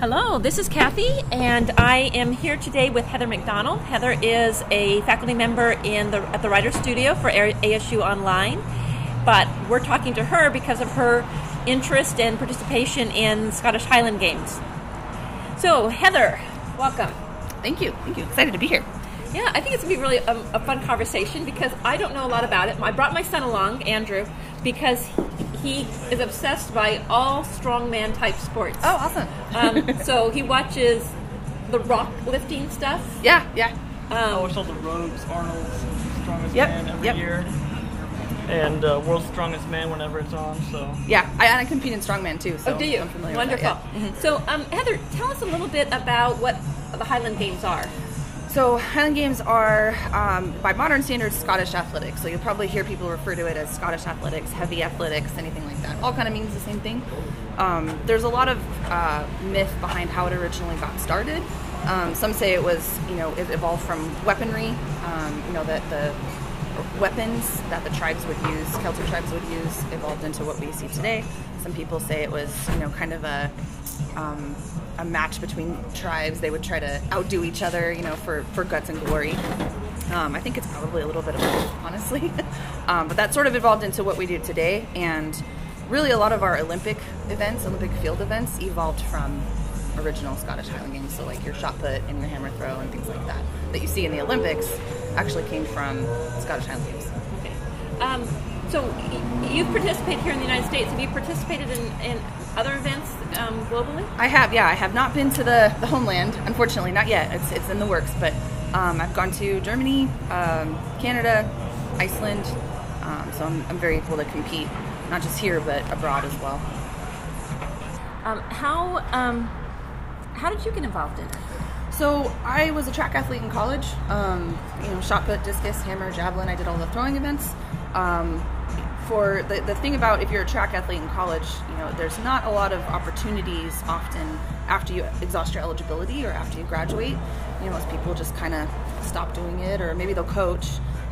Hello, this is Kathy, and I am here today with Heather McDonald. Heather is a faculty member in the at the Writer Studio for ASU Online, but we're talking to her because of her interest and participation in Scottish Highland Games. So, Heather, welcome. Thank you. Thank you. Excited to be here. Yeah, I think it's going to be really a, a, fun conversation because I don't know a lot about it. I brought my son along, Andrew, because he is obsessed by all strongman type sports. Oh, awesome. um, so he watches the rock lifting stuff. Yeah, yeah. Um, I watch all the Rhodes, Arnold's Strongest yep, Man every yep. year. And uh, World's Strongest Man whenever it's on. So yeah, I, I compete in strongman too. So oh, do you? I'm familiar Wonderful. With that, yeah. mm-hmm. So, um, Heather, tell us a little bit about what the Highland Games are. So Highland Games are, um, by modern standards, Scottish athletics. So you'll probably hear people refer to it as Scottish athletics, heavy athletics, anything like that. All kind of means the same thing. Um, there's a lot of uh, myth behind how it originally got started. Um, some say it was, you know, it evolved from weaponry. Um, you know that the weapons that the tribes would use, Celtic tribes would use, evolved into what we see today. Some people say it was, you know, kind of a um, a match between tribes. They would try to outdo each other, you know, for, for guts and glory. Um, I think it's probably a little bit of both, honestly. um, but that sort of evolved into what we do today. And really, a lot of our Olympic events, Olympic field events, evolved from original Scottish Highland Games. So, like your shot put and your hammer throw and things like that, that you see in the Olympics, actually came from Scottish Highland Games. Okay. Um, so, you've participated here in the United States. Have you participated in, in other events um, globally? I have, yeah. I have not been to the, the homeland, unfortunately, not yet. It's, it's in the works, but um, I've gone to Germany, um, Canada, Iceland, um, so I'm, I'm, very able to compete, not just here, but abroad as well. Um, how, um, how did you get involved in it? So I was a track athlete in college. you know, shot put, discus, hammer, javelin. I did all the throwing events. For the, the thing about if you're a track athlete in college, you know, there's not a lot of opportunities often after you exhaust your eligibility or after you graduate. You know, most people just kind of stop doing it or maybe they'll coach.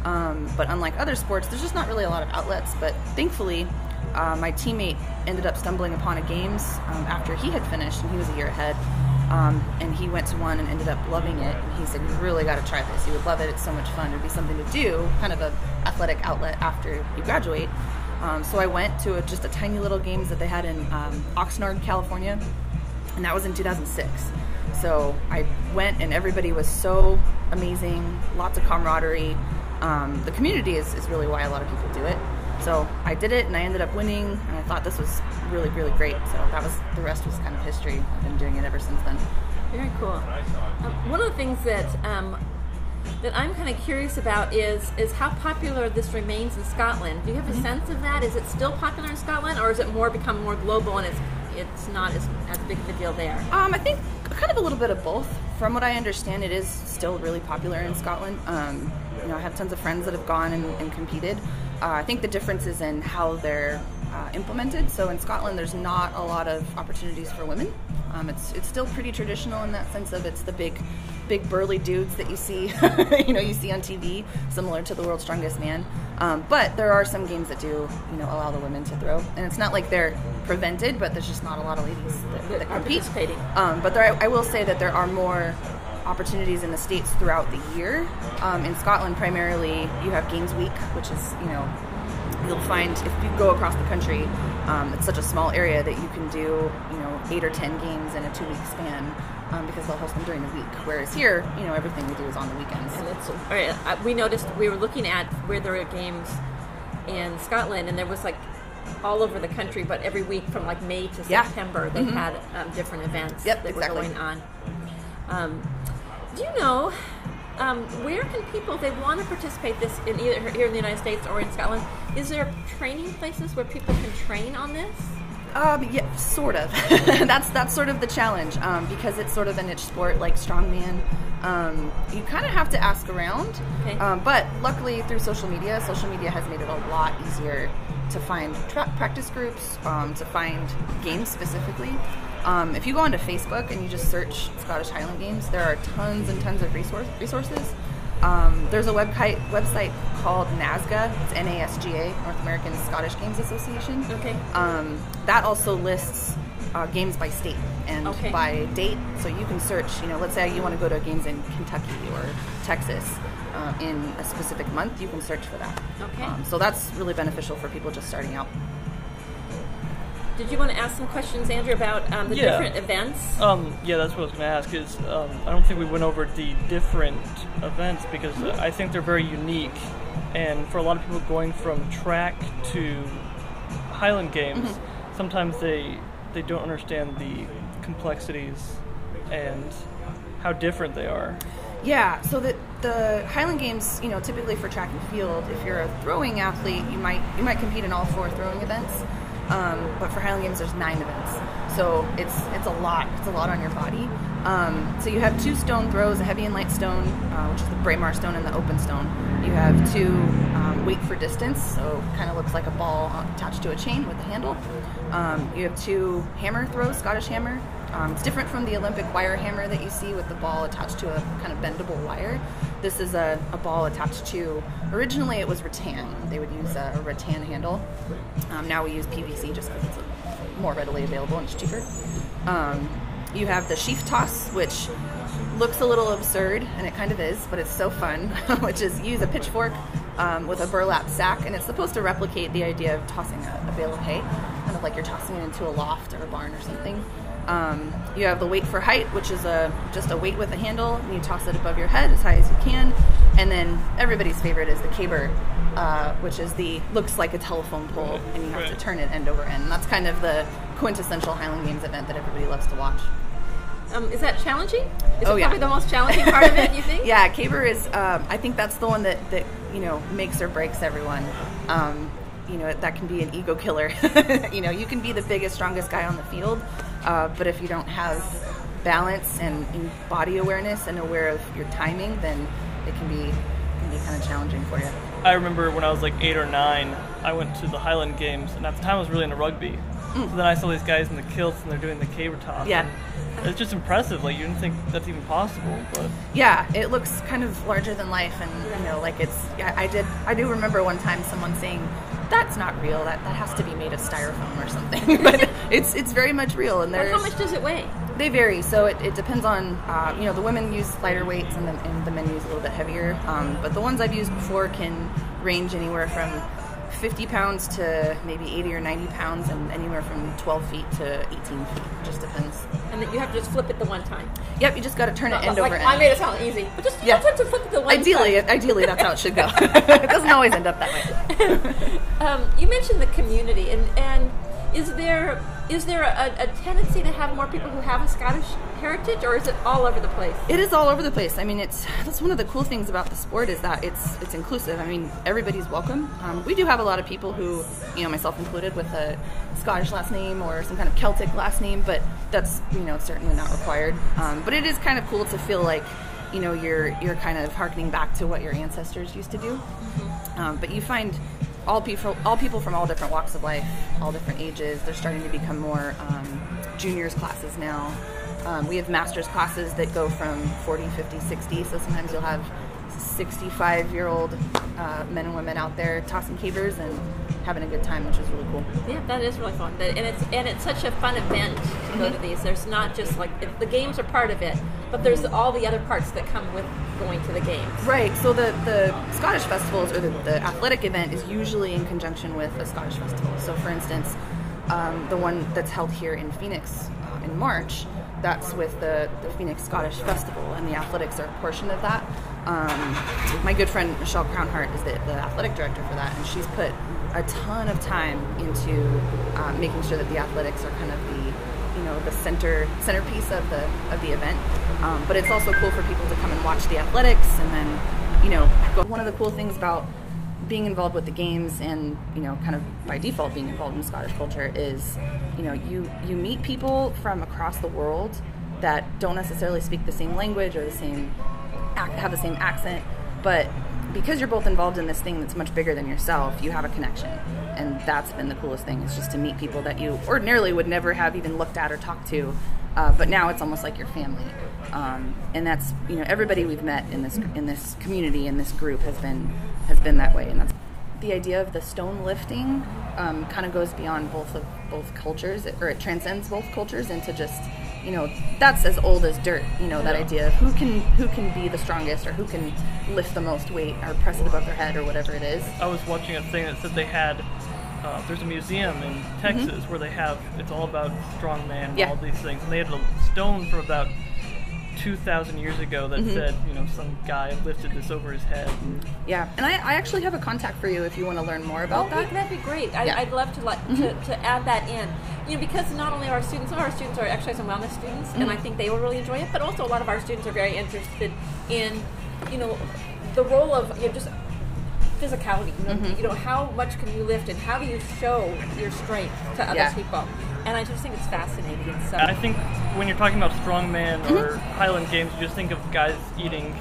Um, but unlike other sports, there's just not really a lot of outlets. But thankfully, uh, my teammate ended up stumbling upon a games um, after he had finished and he was a year ahead. Um, and he went to one and ended up loving it. And he said, "You really got to try this. You would love it. It's so much fun. It'd be something to do, kind of a athletic outlet after you graduate." Um, so I went to a, just a tiny little games that they had in um, Oxnard, California, and that was in 2006. So I went, and everybody was so amazing. Lots of camaraderie. Um, the community is, is really why a lot of people do it. So I did it and I ended up winning and I thought this was really, really great. So that was, the rest was kind of history. I've been doing it ever since then. Very cool. Um, one of the things that um, that I'm kind of curious about is is how popular this remains in Scotland. Do you have a mm-hmm. sense of that? Is it still popular in Scotland, or is it more become more global and it's it's not as, as big of a deal there? Um, I think kind of a little bit of both. From what I understand, it is still really popular in Scotland. Um, you know, I have tons of friends that have gone and, and competed. Uh, I think the difference is in how they're uh, implemented. So in Scotland, there's not a lot of opportunities for women. Um, it's it's still pretty traditional in that sense of it's the big, big burly dudes that you see, you know, you see on TV, similar to the World's Strongest Man. Um, but there are some games that do, you know, allow the women to throw, and it's not like they're prevented, but there's just not a lot of ladies that, that compete. Um, but there, I, I will say that there are more opportunities in the states throughout the year. Um, in Scotland, primarily, you have Games Week, which is you know you'll find if you go across the country, um, it's such a small area that you can do you know eight or ten games in a two week span. Um, because they'll host them during the week. Whereas here, you know, everything we do is on the weekends. And it's uh, we noticed we were looking at where there were games in Scotland, and there was like all over the country, but every week from like May to yeah. September, they mm-hmm. had um, different events yep, that exactly. were going on. Um, do you know um, where can people, if they want to participate this in either here in the United States or in Scotland, is there training places where people can train on this? Um, yeah, sort of. that's that's sort of the challenge um, because it's sort of a niche sport like strongman. Um, you kind of have to ask around, okay. um, but luckily through social media, social media has made it a lot easier to find tra- practice groups, um, to find games specifically. Um, if you go onto Facebook and you just search Scottish Highland Games, there are tons and tons of resource, resources. Um, there's a website website called NASGA. It's N-A-S-G-A, North American Scottish Games Association. Okay. Um, that also lists uh, games by state and Okay. by date. So you can search. You know, let's say you want to go to games in Kentucky or Texas uh, in a specific month. You can search for that. Okay. Um, so that's really beneficial for people just starting out. Did you want to ask some questions, Andrew, about um, the Yeah. different events? Um, yeah, that's what I was going to ask. Is um, I don't think we went over the different events because I think they're very unique, and for a lot of people going from track to Highland Games, sometimes they they don't understand the complexities and how different they are. Yeah, so the the Highland Games, you know, typically for track and field, if you're a throwing athlete, you might you might compete in all four throwing events. Um, but for Highland Games, there's nine events, so it's it's a lot. It's a lot on your body. Um, so you have two stone throws: a heavy and light stone, uh, which is the Braemar stone, and the open stone. You have two um, weight for distance, so it kind of looks like a ball attached to a chain with a handle. Um, you have two hammer throws, Scottish hammer, um, it's different from the Olympic wire hammer that you see with the ball attached to a kind of bendable wire. This is a, a ball attached to, originally it was rattan. They would use a, rattan handle. Um, now we use PVC just because it's more readily available and it's cheaper. Um, you have the sheaf toss, which looks a little absurd, and it kind of is, but it's so fun, which is use a pitchfork um, with a burlap sack, and it's supposed to replicate the idea of tossing a, a bale of hay, kind of like you're tossing it into a loft or a barn or something. Um, you have the weight for height, which is a just a weight with a handle, and you toss it above your head as high as you can. And then everybody's favorite is the caber, uh, which is the looks like a telephone pole, and you have to turn it end over end. And that's kind of the quintessential Highland Games event that everybody loves to watch. Um, is that challenging? Is Oh, it yeah. probably the most challenging part of it, you think? Yeah, caber is. Um, I think that's the one that that you know makes or breaks everyone. Um, you know that can be an ego killer. you know, you can be the biggest, strongest guy on the field, uh, but if you don't have balance and, and body awareness and aware of your timing, then it can be can be kind of challenging for you. I remember when I was like eight or nine, I went to the Highland Games, and at the time I was really into rugby. So then I saw these guys in the kilts, and they're doing the caber toss. Mm. Yeah. and It's just impressive. Like you didn't think that's even possible, but Yeah, it looks kind of larger than life, and you know, like it's. I, I did. I do remember one time someone saying, "That's not real. That that has to be made of styrofoam or something." but it's it's very much real, and Well, there's how much does it weigh? they vary. So it, it depends on. Uh, you know, the women use lighter weights, and the, and the men use a little bit heavier. Um, but the ones I've used before can range anywhere from. 50 pounds to maybe 80 or 90 pounds, and anywhere from 12 feet to 18 feet. Just depends. And then you have to just flip it the one time. Yep, you just got to turn it end like, over end. I made it sound easy, but just Yeah. you have to flip it the one Ideally, time. ideally, that's how it should go. it doesn't always end up that way. Um, you mentioned the community, and, and is there is there a, a tendency to have more people who have a Scottish heritage, or is it all over the place? It is all over the place. I mean, it's that's one of the cool things about the sport is that it's it's inclusive. I mean, everybody's welcome. Um, we do have a lot of people who, you know, myself included, with a Scottish last name or some kind of Celtic last name, but that's you know certainly not required. Um, but it is kind of cool to feel like, you know, you're you're kind of harkening back to what your ancestors used to do. Um, but you find all people all people from all different walks of life, all different ages. They're starting to become more um, juniors classes now. Um, we have masters classes that go from 40, 50, 60. So sometimes you'll have 65 year old uh, men and women out there tossing cabers and having a good time, which is really cool. Yeah, that is really fun, and it's and it's such a fun event to go to these. There's not just like the games are part of it, but there's all the other parts that come with going to the games. Right. So the, the Scottish festivals or the, the athletic event is usually in conjunction with a Scottish festival. So, for instance, um, the one that's held here in Phoenix uh, in March, that's with the, the Phoenix Scottish Festival, and the athletics are a portion of that. Um, my good friend Michelle Crownhart is the, the athletic director for that, and she's put a ton of time into uh, making sure that the athletics are kind of the you know the center centerpiece of the of the event. Um, but it's also cool for people to come and watch the athletics, and then you know. One of the cool things about being involved with the games and you know kind of by default being involved in Scottish culture is you know you you meet people from across the world that don't necessarily speak the same language or the same have the same accent, but because you're both involved in this thing that's much bigger than yourself, you have a connection. And that's been the coolest thing is just to meet people that you ordinarily would never have even looked at or talked to. Uh, but now it's almost like your family. Um, and that's you know everybody we've met in this in this community in this group has been has been that way. And that's the idea of the stone lifting um, kind of goes beyond both of both cultures, or it transcends both cultures into just you know that's as old as dirt you know that Yeah. idea of who can who can be the strongest or who can lift the most weight or press it above their head or whatever it is I was watching a thing that said they had. Uh, there's a museum in Texas where they have it's all about strongman and Mm-hmm. Yeah. all these things, and they had a stone from about two thousand years ago that Mm-hmm. said, you know, some guy lifted this over his head. yeah and I, I actually have a contact for you if you want to learn more about Oh, that that'd be great. I, Yeah. I'd love to, let, to mm-hmm. to add that in. You know, because not only our students, some of our students are exercise and wellness students, and I mm-hmm. think they will really enjoy it. But also, a lot of our students are very interested in, you know, the role of you know, just physicality. You know, mm-hmm. you know, how much can you lift, and how do you show your strength to other Yeah. people? And I just think it's fascinating. So, I think when you're talking about strongman Mm-hmm. or Highland Games, you just think of guys eating,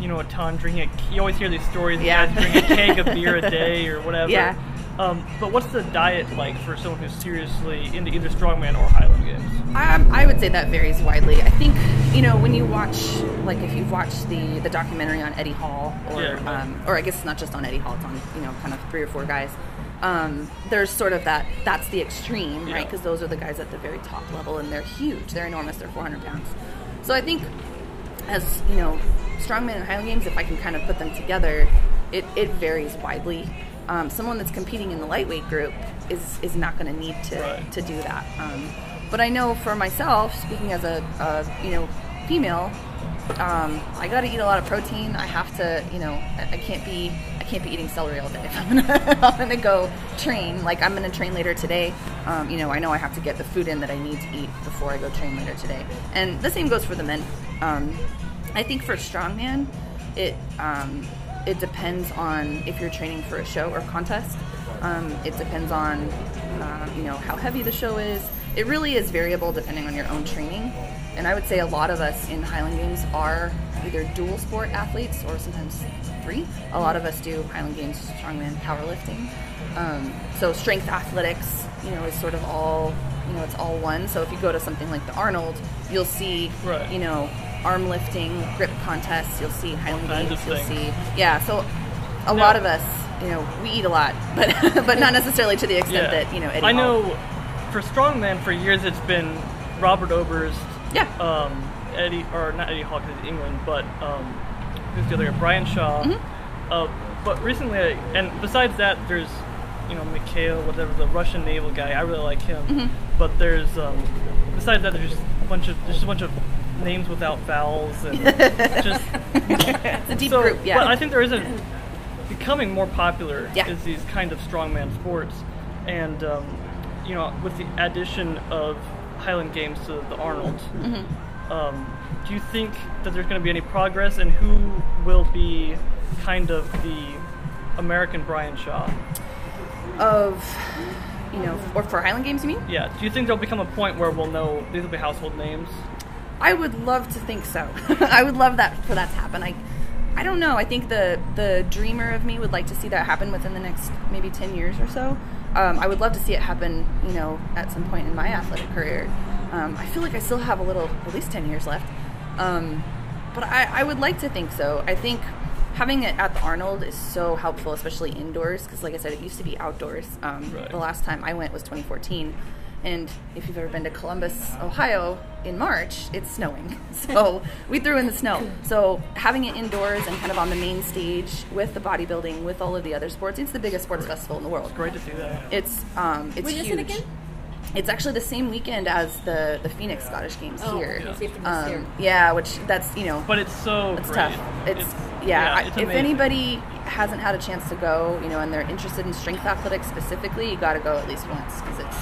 you know, a ton, drinking. A, you always hear these stories of Yeah. guys drinking a keg of beer a day or whatever. Yeah. Um, but what's the diet like for someone who's seriously into either strongman or Highland Games? Um, I would say that varies widely. I think you know when you watch, like if you've watched the the documentary on Eddie Hall, or Yeah. um, or I guess it's not just on Eddie Hall, it's on you know kind of three or four guys. Um, there's sort of that that's the extreme, right? Because those are the guys at the very top level, and they're huge, they're enormous, they're 400 pounds. So I think as you know, strongman and Highland Games, if I can kind of put them together, it, it varies widely. Um, someone that's competing in the lightweight group is is not going to need to Right. to do that. Um, but I know for myself, speaking as a, a you know female, um, I got to eat a lot of protein. I have to, you know, I, I can't be can't be eating celery all day if I'm gonna I'm gonna go train. Like I'm gonna train later today. Um, you know, I know I have to get the food in that I need to eat before I go train later today. And the same goes for the men. Um, I think for strongman, it um, it depends on if you're training for a show or contest. Um, it depends on um, you know how heavy the show is. It really is variable depending on your own training. And I would say a lot of us in Highland Games are either dual sport athletes or sometimes three. A lot of us do Highland Games strongman powerlifting. Um, so strength athletics, you know, is sort of all you know, it's all one. So if you go to something like the Arnold, you'll see Right. you know arm lifting, grip contests. You'll see Highland kinds Games. You'll things. see yeah. So a Now- lot of us, you know, we eat a lot, but but not necessarily to the extent that you know. Eddie I Hall- know for strongman for years it's been Robert Oberst, Yeah. um, Eddie or not Eddie because England, but um, who's the other guy? Brian Shaw. Mm-hmm. Uh, but recently, I, and besides that, there's you know Mikhail, whatever the Russian naval guy. I really like him. Mm-hmm. But there's um, besides that, there's just a bunch of there's just a bunch of names without vowels and just it's a deep so, group. Yeah. But I think there is a becoming more popular Yeah. is these kind of strongman sports, and um, you know, with the addition of Highland Games to the Arnold, Mm-hmm. um, do you think that there's going to be any progress, and who will be kind of the American Brian Shaw? of you know, or for Highland Games, you mean? Yeah. Do you think there'll become a point where we'll know these will be household names? I would love to think so. I would love that for that to happen. I, I don't know. I think the the dreamer of me would like to see that happen within the next maybe ten years or so. Um, I would love to see it happen. You know, at some point in my athletic career. Um, I feel like I still have a little, at least ten years left. Um, but I, I would like to think so. I think having it at the Arnold is so helpful, especially indoors, because like I said, it used to be outdoors. Um, Right. The last time I went was 2014. And if you've ever been to Columbus, Ohio, in March, it's snowing. So we threw in the snow. So having it indoors and kind of on the main stage with the bodybuilding, with all of the other sports, it's the biggest sports festival in the world. It's Great to see that. It's um, it's When is huge. it again? It's actually the same weekend as the the Phoenix Scottish Games Oh, here. okay, so you have to miss here. Um, yeah, which that's you know But it's so it's great. tough. It's, yeah. I- it's if anybody hasn't had a chance to go, you know, and they're interested in strength athletics specifically, you got to go at least once because it's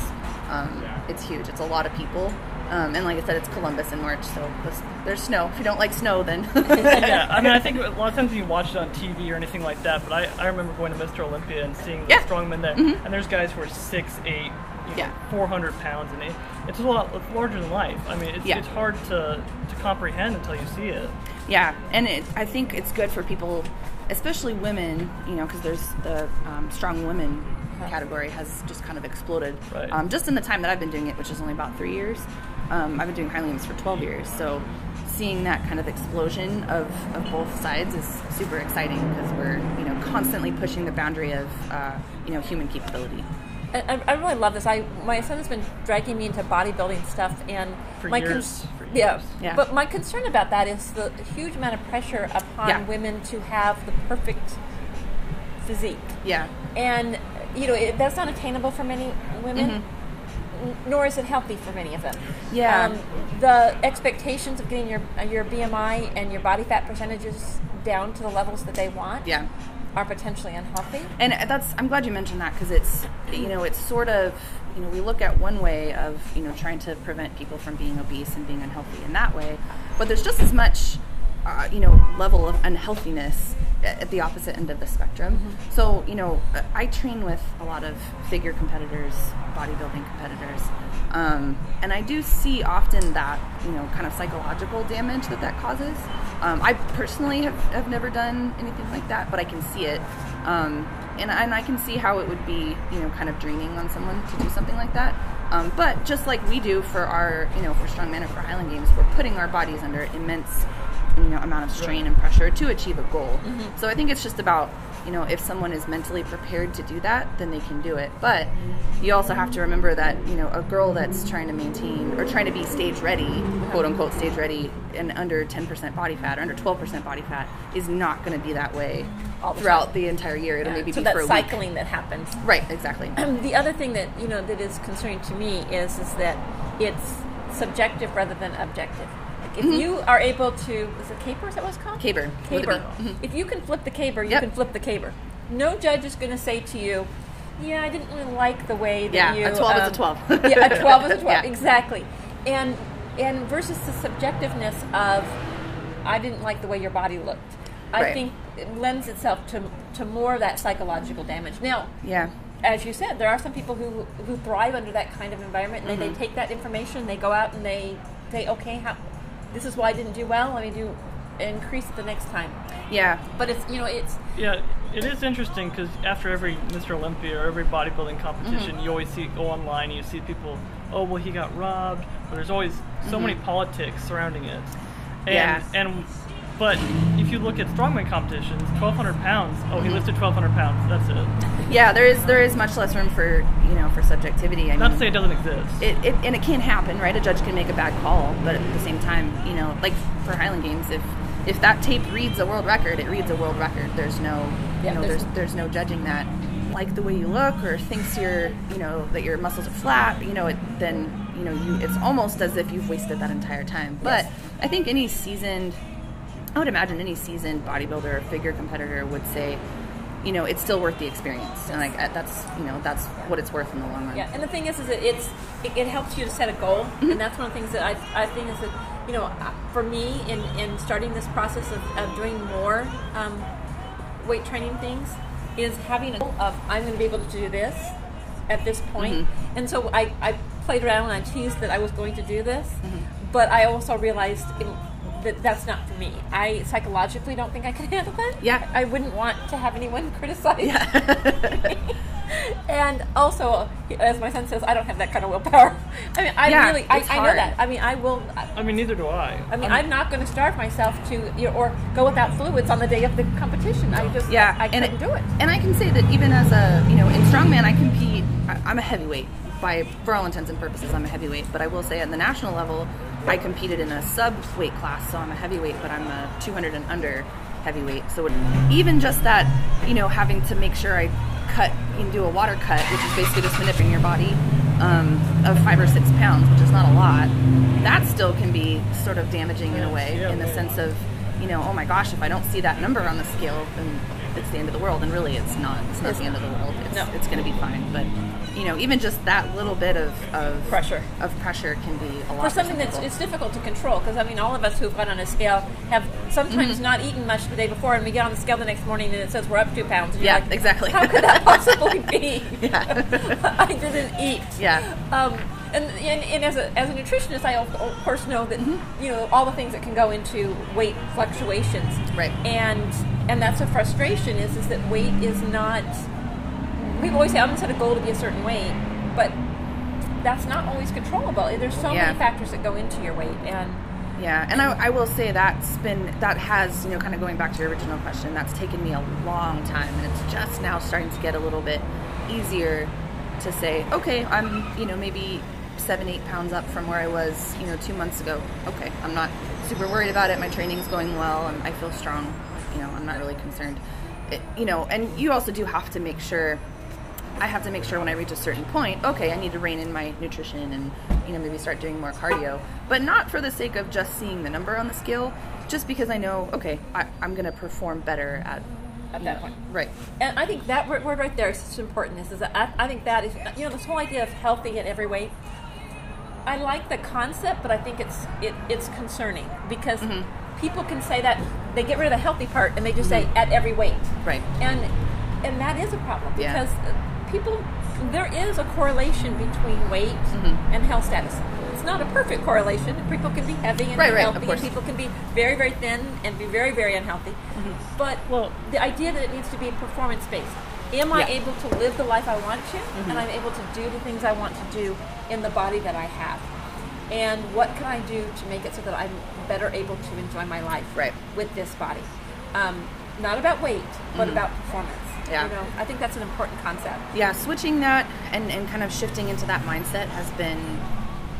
um, it's huge. It's a lot of people, um, and like I said, it's Columbus in March, so there's, there's snow. If you don't like snow, then yeah, I mean, I think a lot of times you watch it on TV or anything like that, but I, I remember going to Mr. Olympia and seeing the Yeah. Mm-hmm. strongmen there, and there's guys who are six, eight, you know, Yeah. 400 pounds, and it, it's a lot it's larger than life. I mean, it's, Yeah. it's hard to, to comprehend until you see it. Yeah, and it, I think it's good for people, especially women, you know, because there's the um, strong women category has just kind of exploded. Right. Um, just in the time that I've been doing it, which is only about three years, um, I've been doing Highland Games for 12 years. So seeing that kind of explosion of, of both sides is super exciting because we're, you know, constantly pushing the boundary of, uh, you know, human capability. I, I really love this. I my son has been dragging me into bodybuilding stuff, and For my years. For yeah, years. Yeah. But my concern about that is the huge amount of pressure upon Yeah. women to have the perfect physique, Yeah. and you know it, that's not attainable for many women. n- Nor is it healthy for many of them. Mm-hmm. Yeah. Um, the expectations of getting your your BMI and your body fat percentages down to the levels that they want Yeah. Are potentially unhealthy. And that's I'm glad you mentioned that because it's you know it's sort of you know we look at one way of you know trying to prevent people from being obese and being unhealthy in that way, but there's just as much uh, you know level of unhealthiness at the opposite end of the spectrum. So you know I train with a lot of figure competitors, bodybuilding competitors. Um, and I do see often that you know kind of psychological damage that that causes. Um, I personally have, have never done anything like that, but I can see it, um, and and I can see how it would be you know kind of draining on someone to do something like that. Um, but just like we do for our you know for strongman or for Highland Games, we're putting our bodies under immense you know amount of strain and pressure to achieve a goal. So I think it's just about you know if someone is mentally prepared to do that, then they can do it. But you also have to remember that you know a girl that's trying to maintain or trying to be stage ready, quote unquote stage ready, and under 10% body fat or under 12% body fat is not going to be that way All the throughout the entire year. It'll maybe so be that for a week. cycling that happens. Right, exactly. the other thing that you know that is concerning to me is is that it's subjective rather than objective. If you are able to, is it caper? Is that what it's called? Mm-hmm. Caber. Caber. Mm-hmm. If you can flip the caber, you Yep. can flip the caber. No judge is going to say to you, "Yeah, I didn't really like the way that Yeah, you." a 12 is a um, 12. yeah, a twelve is a twelve. Yeah. Exactly. And and versus the subjectiveness of, I didn't like the way your body looked. I Right. think it lends itself to to more of that psychological damage. Now, Yeah. as you said, there are some people who who thrive under that kind of environment, and Mm-hmm. they, they take that information, they go out and they say, okay, how, this is why I didn't do well. Let me do increase it the next time. Yeah. But it's you know it's Yeah, it is interesting because after every Mr. Olympia or every bodybuilding competition, Mm-hmm. you always see go online and you see people, oh well, he got robbed. But there's always so many politics surrounding it. And, Mm-hmm. Yeah. And but if you look at strongman competitions, 1,200 pounds. Oh, Mm-hmm. he lifted 1,200 pounds. That's it. Yeah, there is there is much less room for you know for subjectivity. I Not to say it doesn't exist. it, it and it can happen, right? A judge can make a bad call, but at the same time, you know, like for Highland Games, if if that tape reads a world record, it reads a world record. There's no, Yeah, you know, there's- there's there's no judging that. Like the way you look, or thinks you're, you know, that your muscles are flat, you know, it, then you know you. It's almost as if you've wasted that entire time. But Yes. I think any seasoned I would imagine any seasoned bodybuilder or figure competitor would say, you know, it's still worth the experience, and like that's you know that's what it's worth in the long run. yeah. And the thing is, is that it's it, it helps you to set a goal, Mm-hmm. and that's one of the things that I I think is that you know uh, for me in in starting this process of, of doing more um, weight training things is having a goal of I'm going to be able to do this at this point. Mm-hmm. and so I I played around and I teased that I was going to do this, Mm-hmm. but I also realized. It, that that's not for me. I psychologically don't think I can handle that. Yeah. I wouldn't want to have anyone criticize Yeah. and also, as my son says, I don't have that kind of willpower. I mean, I Yeah, really, I, I know that. I mean, I will. I, I mean, neither do I. I mean, I'm not going to starve myself to, you know, or go without fluids on the day of the competition. I just, Yeah, I, I and couldn't do it. And I can say that even as a, you know, in strongman, I compete. I, I'm a heavyweight by, for all intents and purposes, I'm a heavyweight. But I will say, at the national level, I competed in a sub weight class, so I'm a heavyweight, but I'm a 200 and under heavyweight. So even just that, you know, having to make sure I cut and do a water cut, which is basically just manipulating your body um, of five or six pounds, which is not a lot. That still can be sort of damaging in a way, Yeah. in the sense of, you know, oh my gosh, if I don't see that number on the scale, then it's the end of the world. And really, it's not. It's not the end of the world. It's, No. it's going to be fine. But you know, even just that little bit of, of Pressure. of pressure can be a lot. For something some that's it's difficult to control because I mean all of us who've gone on a scale have sometimes Mm-hmm. not eaten much the day before and we get on the scale the next morning and it says we're up two pounds. And Yeah, like, exactly. How could that possibly be? Yeah. I didn't eat. Yeah. Um, and, and, and as a as a nutritionist, I of of course know that Mm-hmm. you know all the things that can go into weight fluctuations. Right. And and that's a frustration is is that weight is not. We've always had, I'm gonna set a goal to be a certain weight, but that's not always controllable. There's so Yeah. many factors that go into your weight, and Yeah, and I, I will say that's been that has you know kind of going back to your original question. That's taken me a long time, and it's just now starting to get a little bit easier to say, okay, I'm you know maybe seven eight pounds up from where I was you know two months ago. Okay, I'm not super worried about it. My training's going well, and I feel strong. You know, I'm not really concerned. It, you know, and you also do have to make sure. I have to make sure when I reach a certain point, okay, I need to rein in my nutrition and you know maybe start doing more cardio, but not for the sake of just seeing the number on the scale, just because I know, okay, I, I'm going to perform better at At that point. right. And I think that word, word right there is such important. Is, is I, I think that is you know this whole idea of healthy at every weight. I like the concept, but I think it's it, it's concerning because Mm-hmm. people can say that they get rid of the healthy part and they just say at every weight, Right. and and that is a problem Yeah. Because people there is a correlation between weight Mm-hmm. and health status. It's not a perfect correlation. People can be heavy and Right, be right, of healthy, course. and people can be very very thin and be very very unhealthy. Mm-hmm. But Well- the idea that it needs to be performance based. Am I able to live the life I want to, Mm-hmm. and I'm able to do the things I want to do in the body that I have? And what can I do to make it so that I'm better able to enjoy my life Right. with this body? Um, not about weight, but about performance. Yeah. You know, I think that's an important concept. yeah, switching that and, and kind of shifting into that mindset has been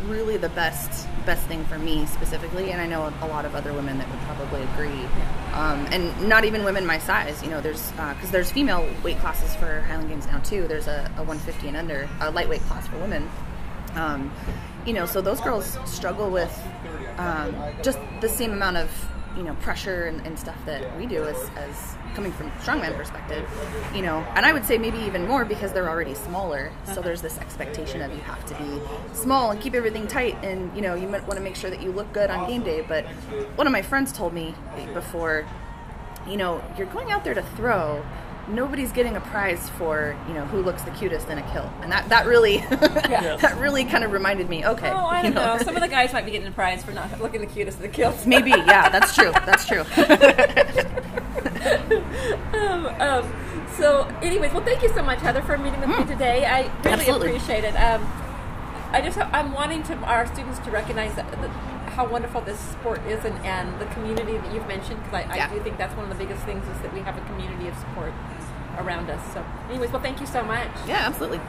really the best best thing for me specifically, and I know a lot of other women that would probably agree. Um, and not even women my size, you know. There's because there's female weight classes for Highland Games now too. There's a, a 150 and under, a lightweight class for women. Um, you know, so those girls struggle with um, just the same amount of you know pressure and, and stuff that we do as, as coming from strongman perspective. You know, and I would say maybe even more because they're already smaller. So uh-huh. there's this expectation of you have to be small and keep everything tight, and you know you might want to make sure that you look good on game day. But one of my friends told me before, you know, you're going out there to throw. Nobody's getting a prize for you know who looks the cutest in a kilt, and that that really that really kind of reminded me. Okay, Oh, I don't know. Some of the guys might be getting a prize for not looking the cutest in the kilts. Maybe, yeah, that's true. That's true. um, um, so, anyways, well, thank you so much, Heather, for meeting with me today. I really Hmm. Absolutely. appreciate it. Um, I just I'm wanting to our students to recognize that, that how wonderful this sport is and, and the community that you've mentioned because I, I do think that's one of the biggest things is that we have a community of support around us. So, anyways, well, thank you so much. yeah, absolutely.